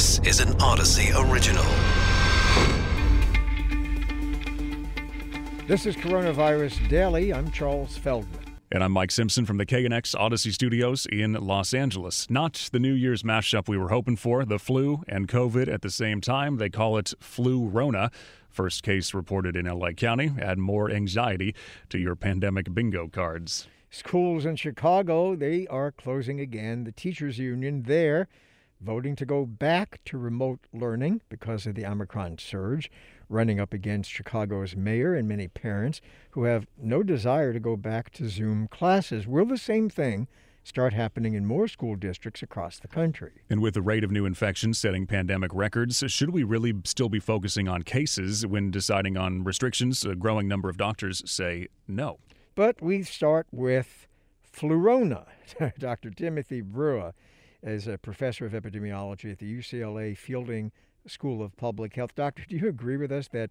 This is an Audacy original. This is Coronavirus Daily. I'm Charles Feldman. And I'm Mike Simpson from the KNX Audacy Studios in Los Angeles. Not the New Year's mashup we were hoping for, the flu and COVID at the same time. They call it Flurona. First case reported in LA County. Add more anxiety to your pandemic bingo cards. Schools in Chicago, they are closing again. The teachers union there voting to go back to remote learning because of the Omicron surge, running up against Chicago's mayor and many parents who have no desire to go back to Zoom classes. Will the same thing start happening in more school districts across the country? And with the rate of new infections setting pandemic records, should we really still be focusing on cases when deciding on restrictions? A growing number of doctors say no. But we start with Flurona. Dr. Timothy Brewer is a professor of epidemiology at the UCLA Fielding School of Public Health. Doctor, do you agree with us that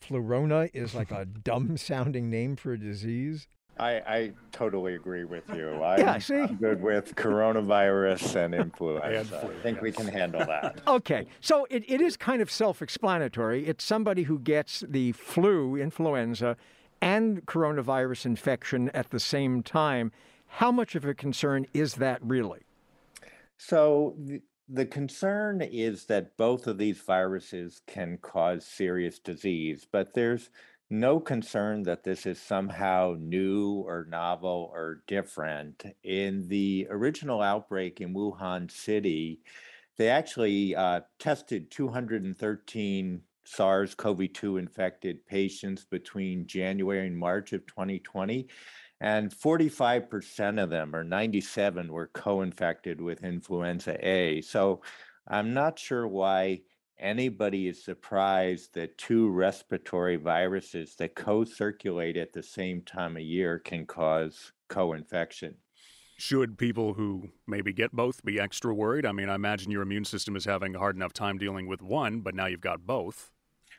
Flurona is like a dumb sounding name for a disease? I, I totally agree with you. I'm, Yeah, see? I'm good with coronavirus and influenza. And flu, I think we can handle that. Okay, so it, it is kind of self explanatory. It's somebody who gets the flu, influenza, and coronavirus infection at the same time. How much of a concern is that really? So the, the concern is that both of these viruses can cause serious disease, but there's no concern that this is somehow new or novel or different. In the original outbreak in Wuhan City, they actually uh, tested 213 SARS CoV 2 infected patients between January and March of 2020. And 45% of them, or 97, were co infected with influenza A. So I'm not sure why anybody is surprised that two respiratory viruses that co circulate at the same time of year can cause co infection. Should people who maybe get both be extra worried? I mean, I imagine your immune system is having a hard enough time dealing with one, but now you've got both.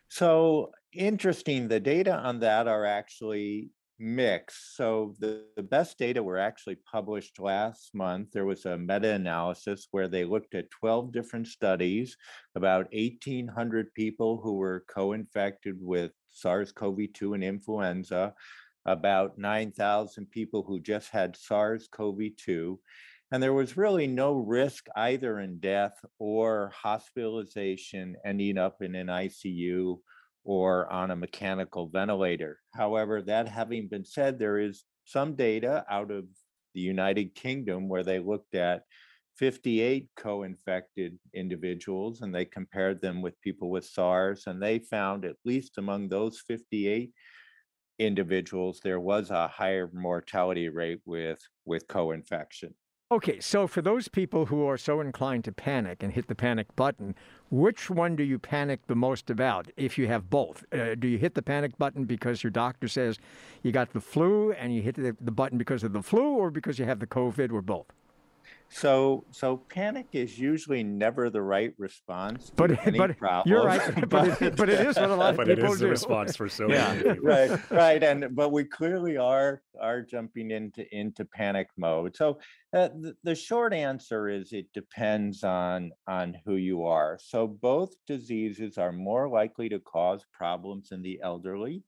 So interesting. The data on that are actually mixed. So the, the best data were actually published last month. There was a meta-analysis where they looked at 12 different studies, about 1,800 people who were co-infected with SARS-CoV-2 and influenza, about 9,000 people who just had SARS-CoV-2. And there was really no risk either in death or hospitalization ending up in an ICU or on a mechanical ventilator. However, that having been said, there is some data out of the United Kingdom where they looked at 58 co infected individuals and they compared them with people with SARS, and they found, at least among those 58 individuals, there was a higher mortality rate with, with co infection. Okay, so for those people who are so inclined to panic and hit the panic button, which one do you panic the most about if you have both? Uh, do you hit the panic button because your doctor says you got the flu and you hit the, the button because of the flu or because you have the COVID or both? So, so panic is usually never the right response to But, any but problem. you're right, but it, but it is what a lot of But it people is the do. response for so Yeah. many people. right right and but we clearly are are jumping into into panic mode so uh, the, the short answer is it depends on on who you are so both diseases are more likely to cause problems in the elderly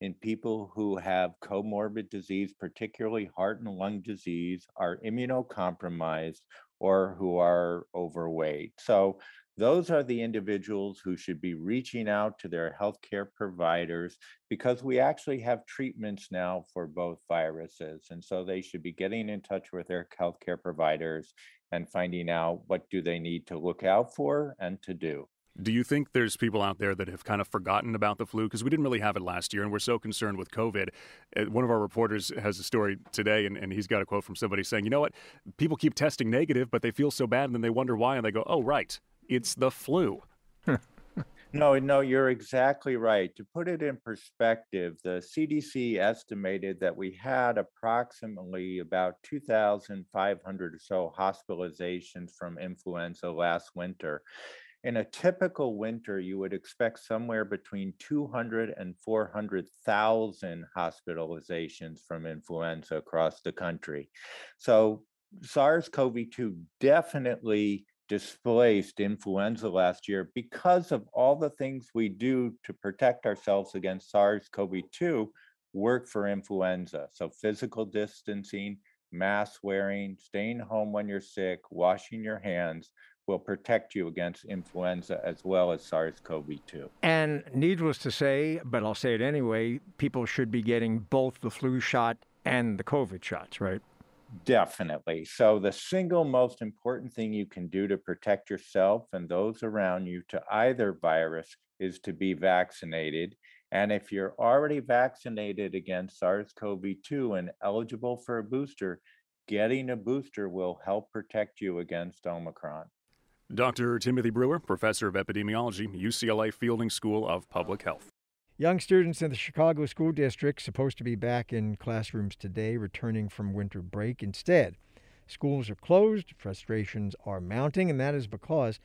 in people who have comorbid disease particularly heart and lung disease are immunocompromised or who are overweight so those are the individuals who should be reaching out to their healthcare providers because we actually have treatments now for both viruses. And so they should be getting in touch with their healthcare providers and finding out what do they need to look out for and to do. Do you think there's people out there that have kind of forgotten about the flu? Because we didn't really have it last year, and we're so concerned with COVID. Uh, One of our reporters has a story today, and, and he's got a quote from somebody saying, You know what? People keep testing negative, but they feel so bad, and then they wonder why, and they go, Oh, right. It's the flu. No, no, you're exactly right. To put it in perspective, the CDC estimated that we had approximately about 2,500 or so hospitalizations from influenza last winter. In a typical winter, you would expect somewhere between 200 and 400,000 hospitalizations from influenza across the country. So SARS CoV 2 definitely displaced influenza last year because of all the things we do to protect ourselves against SARS CoV 2 work for influenza. So, physical distancing, mask wearing, staying home when you're sick, washing your hands will protect you against influenza as well as SARS CoV 2. And needless to say, but I'll say it anyway, people should be getting both the flu shot and the COVID shots, right? Definitely. So, the single most important thing you can do to protect yourself and those around you to either virus is to be vaccinated. And if you're already vaccinated against SARS CoV 2 and eligible for a booster, getting a booster will help protect you against Omicron. Dr. Timothy Brewer, professor of epidemiology, UCLA Fielding School of Public Health. Young students in the Chicago School District supposed to be back in classrooms today, returning from winter break. Instead, schools are closed, frustrations are mounting, and that is because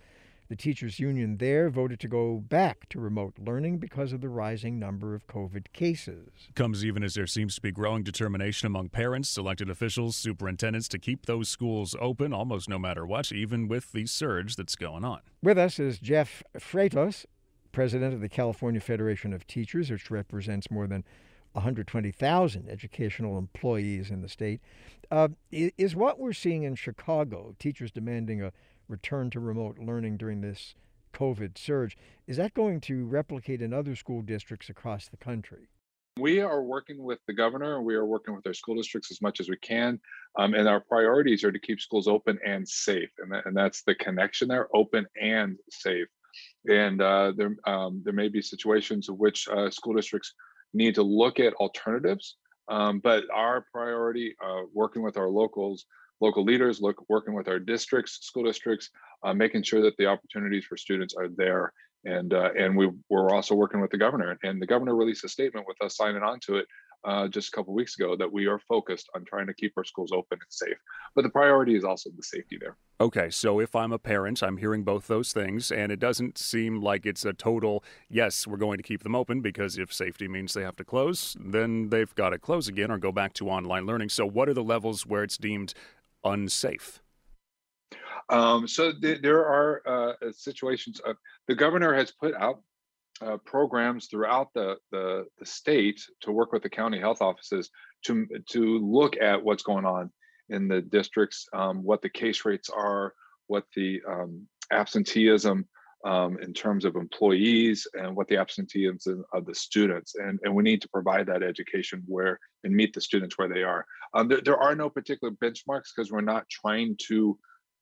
the teachers' union there voted to go back to remote learning because of the rising number of COVID cases. Comes even as there seems to be growing determination among parents, elected officials, superintendents to keep those schools open almost no matter what, even with the surge that's going on. With us is Jeff Freitas, president of the California Federation of Teachers, which represents more than 120,000 educational employees in the state. Uh, is what we're seeing in Chicago, teachers demanding a return to remote learning during this COVID surge, is that going to replicate in other school districts across the country? We are working with the governor. We are working with our school districts as much as we can. Um, and our priorities are to keep schools open and safe. And, that, and that's the connection there open and safe. And uh, there, um, there may be situations in which uh, school districts need to look at alternatives. Um, but our priority, uh, working with our locals, local leaders, look working with our districts, school districts, uh, making sure that the opportunities for students are there. And uh, and we we're also working with the governor, and the governor released a statement with us signing on to it uh, just a couple weeks ago that we are focused on trying to keep our schools open and safe. But the priority is also the safety there. Okay, so if I'm a parent, I'm hearing both those things, and it doesn't seem like it's a total yes, we're going to keep them open because if safety means they have to close, then they've got to close again or go back to online learning. So, what are the levels where it's deemed unsafe? Um, so th- there are uh, situations. Of, the governor has put out uh, programs throughout the, the, the state to work with the county health offices to to look at what's going on in the districts, um, what the case rates are, what the um, absenteeism um, in terms of employees and what the absenteeism of the students. And, and we need to provide that education where and meet the students where they are. Um, there, there are no particular benchmarks because we're not trying to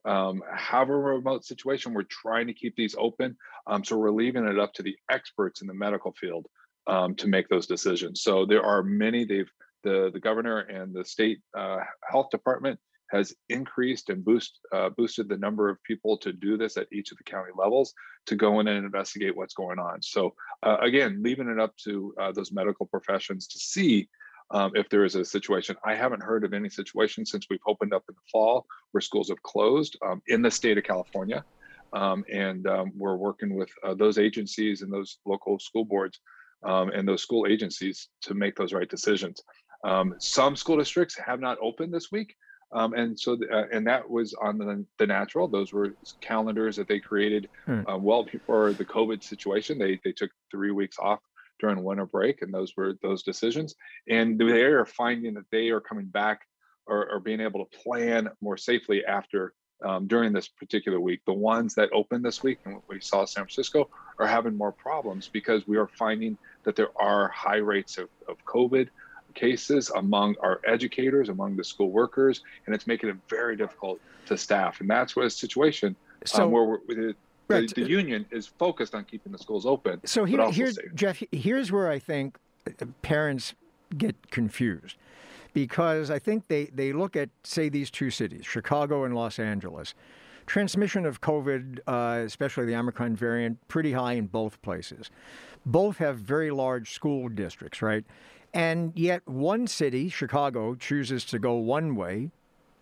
um, have a remote situation. We're trying to keep these open. Um, so we're leaving it up to the experts in the medical field um, to make those decisions. So there are many, they've the, the governor and the state uh, health department has increased and boost, uh, boosted the number of people to do this at each of the county levels to go in and investigate what's going on. So uh, again, leaving it up to uh, those medical professions to see um, if there is a situation. I haven't heard of any situation since we've opened up in the fall where schools have closed um, in the state of California. Um, and um, we're working with uh, those agencies and those local school boards um, and those school agencies to make those right decisions. Um, some school districts have not opened this week. Um, and so, uh, and that was on the, the, natural. Those were calendars that they created hmm. uh, well before the COVID situation. They they took three weeks off during winter break, and those were those decisions. And they are finding that they are coming back or, or being able to plan more safely after um, during this particular week. The ones that opened this week, and what we saw San Francisco, are having more problems because we are finding that there are high rates of, of COVID cases among our educators, among the school workers, and it's making it very difficult to staff. And that's what a situation um, so, um, where the, right. the, the, union is focused on keeping the schools open. So here, here's Jeff. Here's where I think uh, parents get confused because I think they, they look at, say, these two cities, Chicago and Los Angeles. Transmission of COVID, uh, especially the Omicron variant, pretty high in both places. Both have very large school districts, right? And yet, one city, Chicago, chooses to go one way,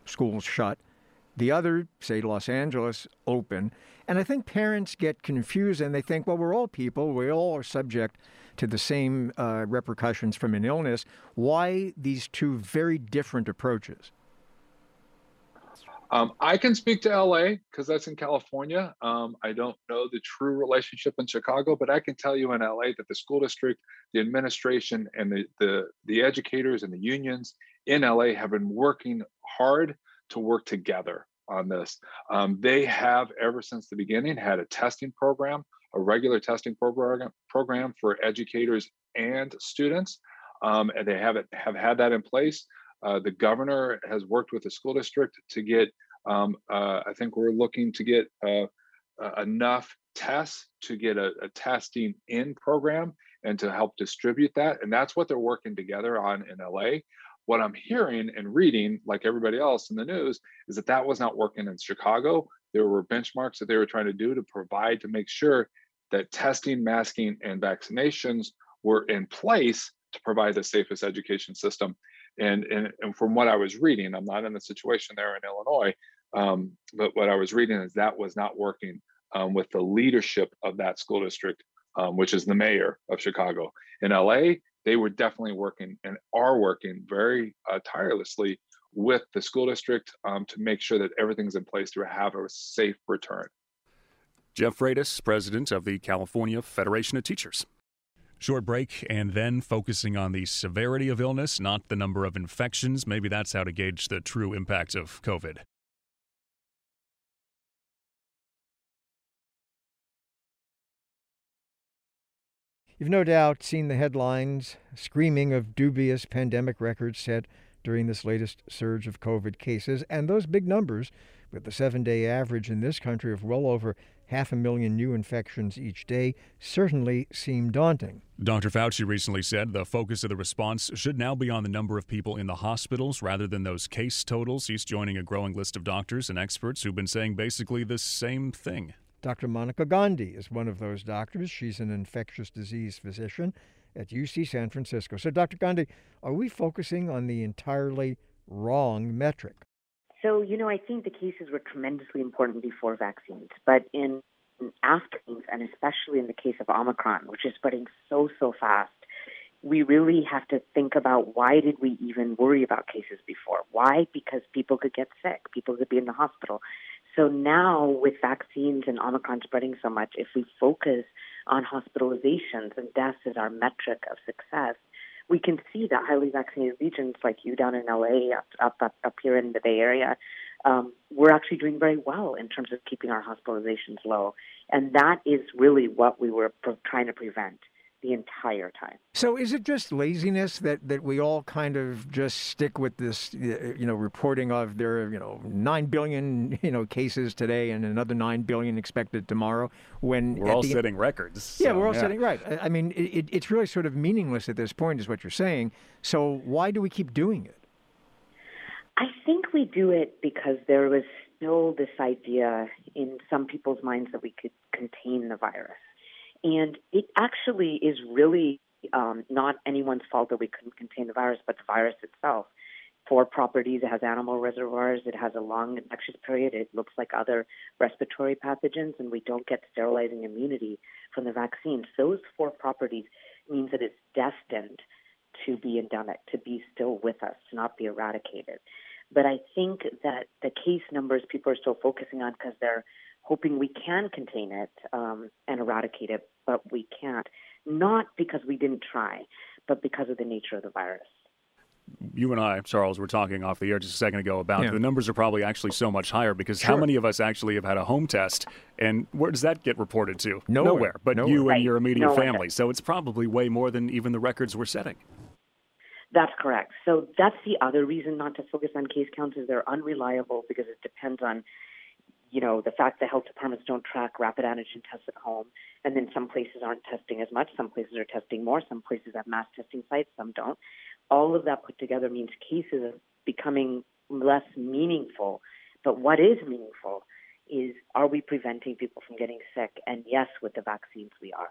schools shut, the other, say Los Angeles, open. And I think parents get confused and they think, well, we're all people, we all are subject to the same uh, repercussions from an illness. Why these two very different approaches? Um, I can speak to LA because that's in California. Um, I don't know the true relationship in Chicago, but I can tell you in LA that the school district, the administration, and the the, the educators and the unions in LA have been working hard to work together on this. Um, they have ever since the beginning had a testing program, a regular testing program program for educators and students, um, and they have it have had that in place. Uh, the governor has worked with the school district to get, um, uh, I think we're looking to get uh, enough tests to get a, a, testing in program and to help distribute that. And that's what they're working together on in LA. What I'm hearing and reading, like everybody else in the news, is that that was not working in Chicago. There were benchmarks that they were trying to do to provide to make sure that testing, masking, and vaccinations were in place to provide the safest education system and, and, and from what I was reading, I'm not in the situation there in Illinois, um, but what I was reading is that was not working um, with the leadership of that school district, um, which is the mayor of Chicago. In LA, they were definitely working and are working very uh, tirelessly with the school district um, to make sure that everything's in place to have a safe return. Jeff Freitas, president of the California Federation of Teachers. Short break, and then focusing on the severity of illness, not the number of infections. Maybe that's how to gauge the true impact of COVID. You've no doubt seen the headlines screaming of dubious pandemic records set during this latest surge of COVID cases, and those big numbers, with the seven day average in this country of well over half a million new infections each day certainly seem daunting. Dr. Fauci recently said the focus of the response should now be on the number of people in the hospitals rather than those case totals. He's joining a growing list of doctors and experts who've been saying basically the same thing. Dr. Monica Gandhi is one of those doctors. She's an infectious disease physician at UC San Francisco. So, Dr. Gandhi, are we focusing on the entirely wrong metric? So, you know, I think the cases were tremendously important before vaccines, but in after and especially in the case of Omicron, which is spreading so, so fast, we really have to think about why did we even worry about cases before? Why? Because people could get sick, people could be in the hospital. So now with vaccines and Omicron spreading so much, if we focus on hospitalizations and deaths as our metric of success, we can see that highly vaccinated regions like you down in LA, up up up, here in the Bay Area, um, we're actually doing very well in terms of keeping our hospitalizations low, and that is really what we were trying to prevent the entire time. So is it just laziness that, that we all kind of just stick with this, you know, reporting of there are, you know, 9 billion, you know, cases today and another 9 billion expected tomorrow when we're all the, setting records. Yeah, so, we're all yeah. setting right. I mean, it, it's really sort of meaningless at this point is what you're saying. So why do we keep doing it? I think we do it because there was still this idea in some people's minds that we could contain the virus and it actually is really um, not anyone's fault that we couldn't contain the virus, but the virus itself. For properties, it has animal reservoirs, it has a long infectious period, it looks like other respiratory pathogens, and we don't get sterilizing immunity from the vaccines. Those four properties means that it's destined to be endemic, to be still with us, to not be eradicated. But I think that the case numbers people are still focusing on because they're hoping we can contain it um, and eradicate it, but we can't. Not because we didn't try, but because of the nature of the virus. You and I, Charles, were talking off the air just a second ago about yeah. the numbers are probably actually so much higher because sure. how many of us actually have had a home test and where does that get reported to? Nowhere. Nowhere. But Nowhere. you and right. your immediate Nowhere. family. So it's probably way more than even the records we're setting. That's correct. So that's the other reason not to focus on case counts is they're unreliable because it depends on you know, the fact that health departments don't track rapid antigen tests at home, and then some places aren't testing as much, some places are testing more, some places have mass testing sites, some don't. All of that put together means cases are becoming less meaningful. But what is meaningful is are we preventing people from getting sick? And yes, with the vaccines, we are.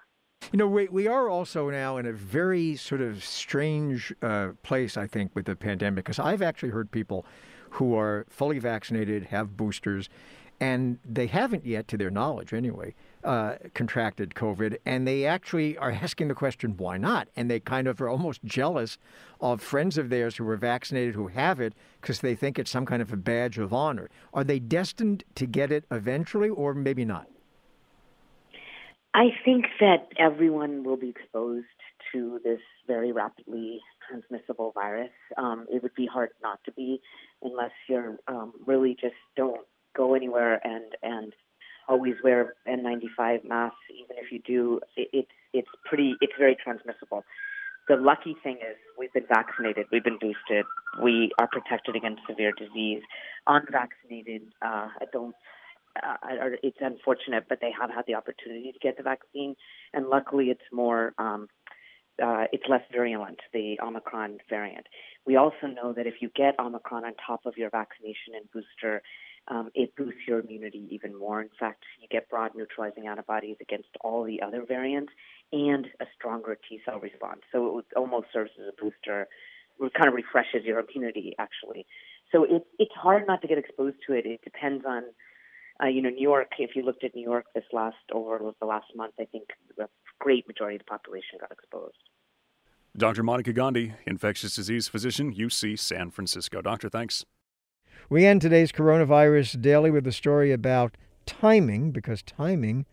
You know, we, we are also now in a very sort of strange uh, place, I think, with the pandemic, because I've actually heard people who are fully vaccinated, have boosters, and they haven't yet, to their knowledge anyway, uh, contracted COVID, and they actually are asking the question, why not? And they kind of are almost jealous of friends of theirs who were vaccinated who have it because they think it's some kind of a badge of honor. Are they destined to get it eventually, or maybe not? I think that everyone will be exposed to this very rapidly transmissible virus. Um, it would be hard not to be unless you're um, really just don't go anywhere and and always wear N95 masks. Even if you do, it, it's it's pretty it's very transmissible. The lucky thing is we've been vaccinated, we've been boosted, we are protected against severe disease. Unvaccinated uh, adults uh, it's unfortunate, but they have had the opportunity to get the vaccine, and luckily, it's more. Um, uh, it's less virulent, the Omicron variant. We also know that if you get Omicron on top of your vaccination and booster, um, it boosts your immunity even more. In fact, you get broad neutralizing antibodies against all the other variants and a stronger T cell response. So it almost serves as a booster. It kind of refreshes your immunity, actually. So it, it's hard not to get exposed to it. It depends on, uh, you know, New York. If you looked at New York this last over the last month, I think the great majority of the population got exposed. Dr. Monica Gandhi, infectious disease physician, UC San Francisco. Doctor, thanks. We end today's Coronavirus Daily with a story about timing, because timing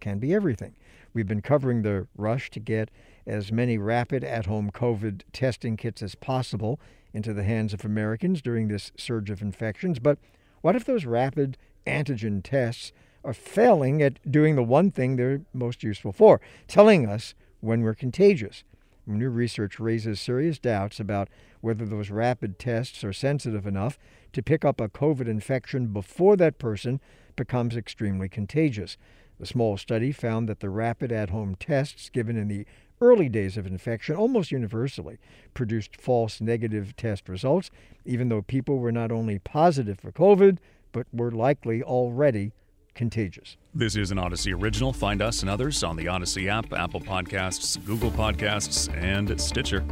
can be everything. We've been covering the rush to get as many rapid at home COVID testing kits as possible into the hands of Americans during this surge of infections. But what if those rapid antigen tests are failing at doing the one thing they're most useful for, telling us when we're contagious? New research raises serious doubts about whether those rapid tests are sensitive enough to pick up a COVID infection before that person becomes extremely contagious. The small study found that the rapid at home tests given in the early days of infection almost universally produced false negative test results, even though people were not only positive for COVID, but were likely already contagious. This is an Audacy original. Find us and others on the Audacy app, Apple Podcasts, Google Podcasts, and Stitcher.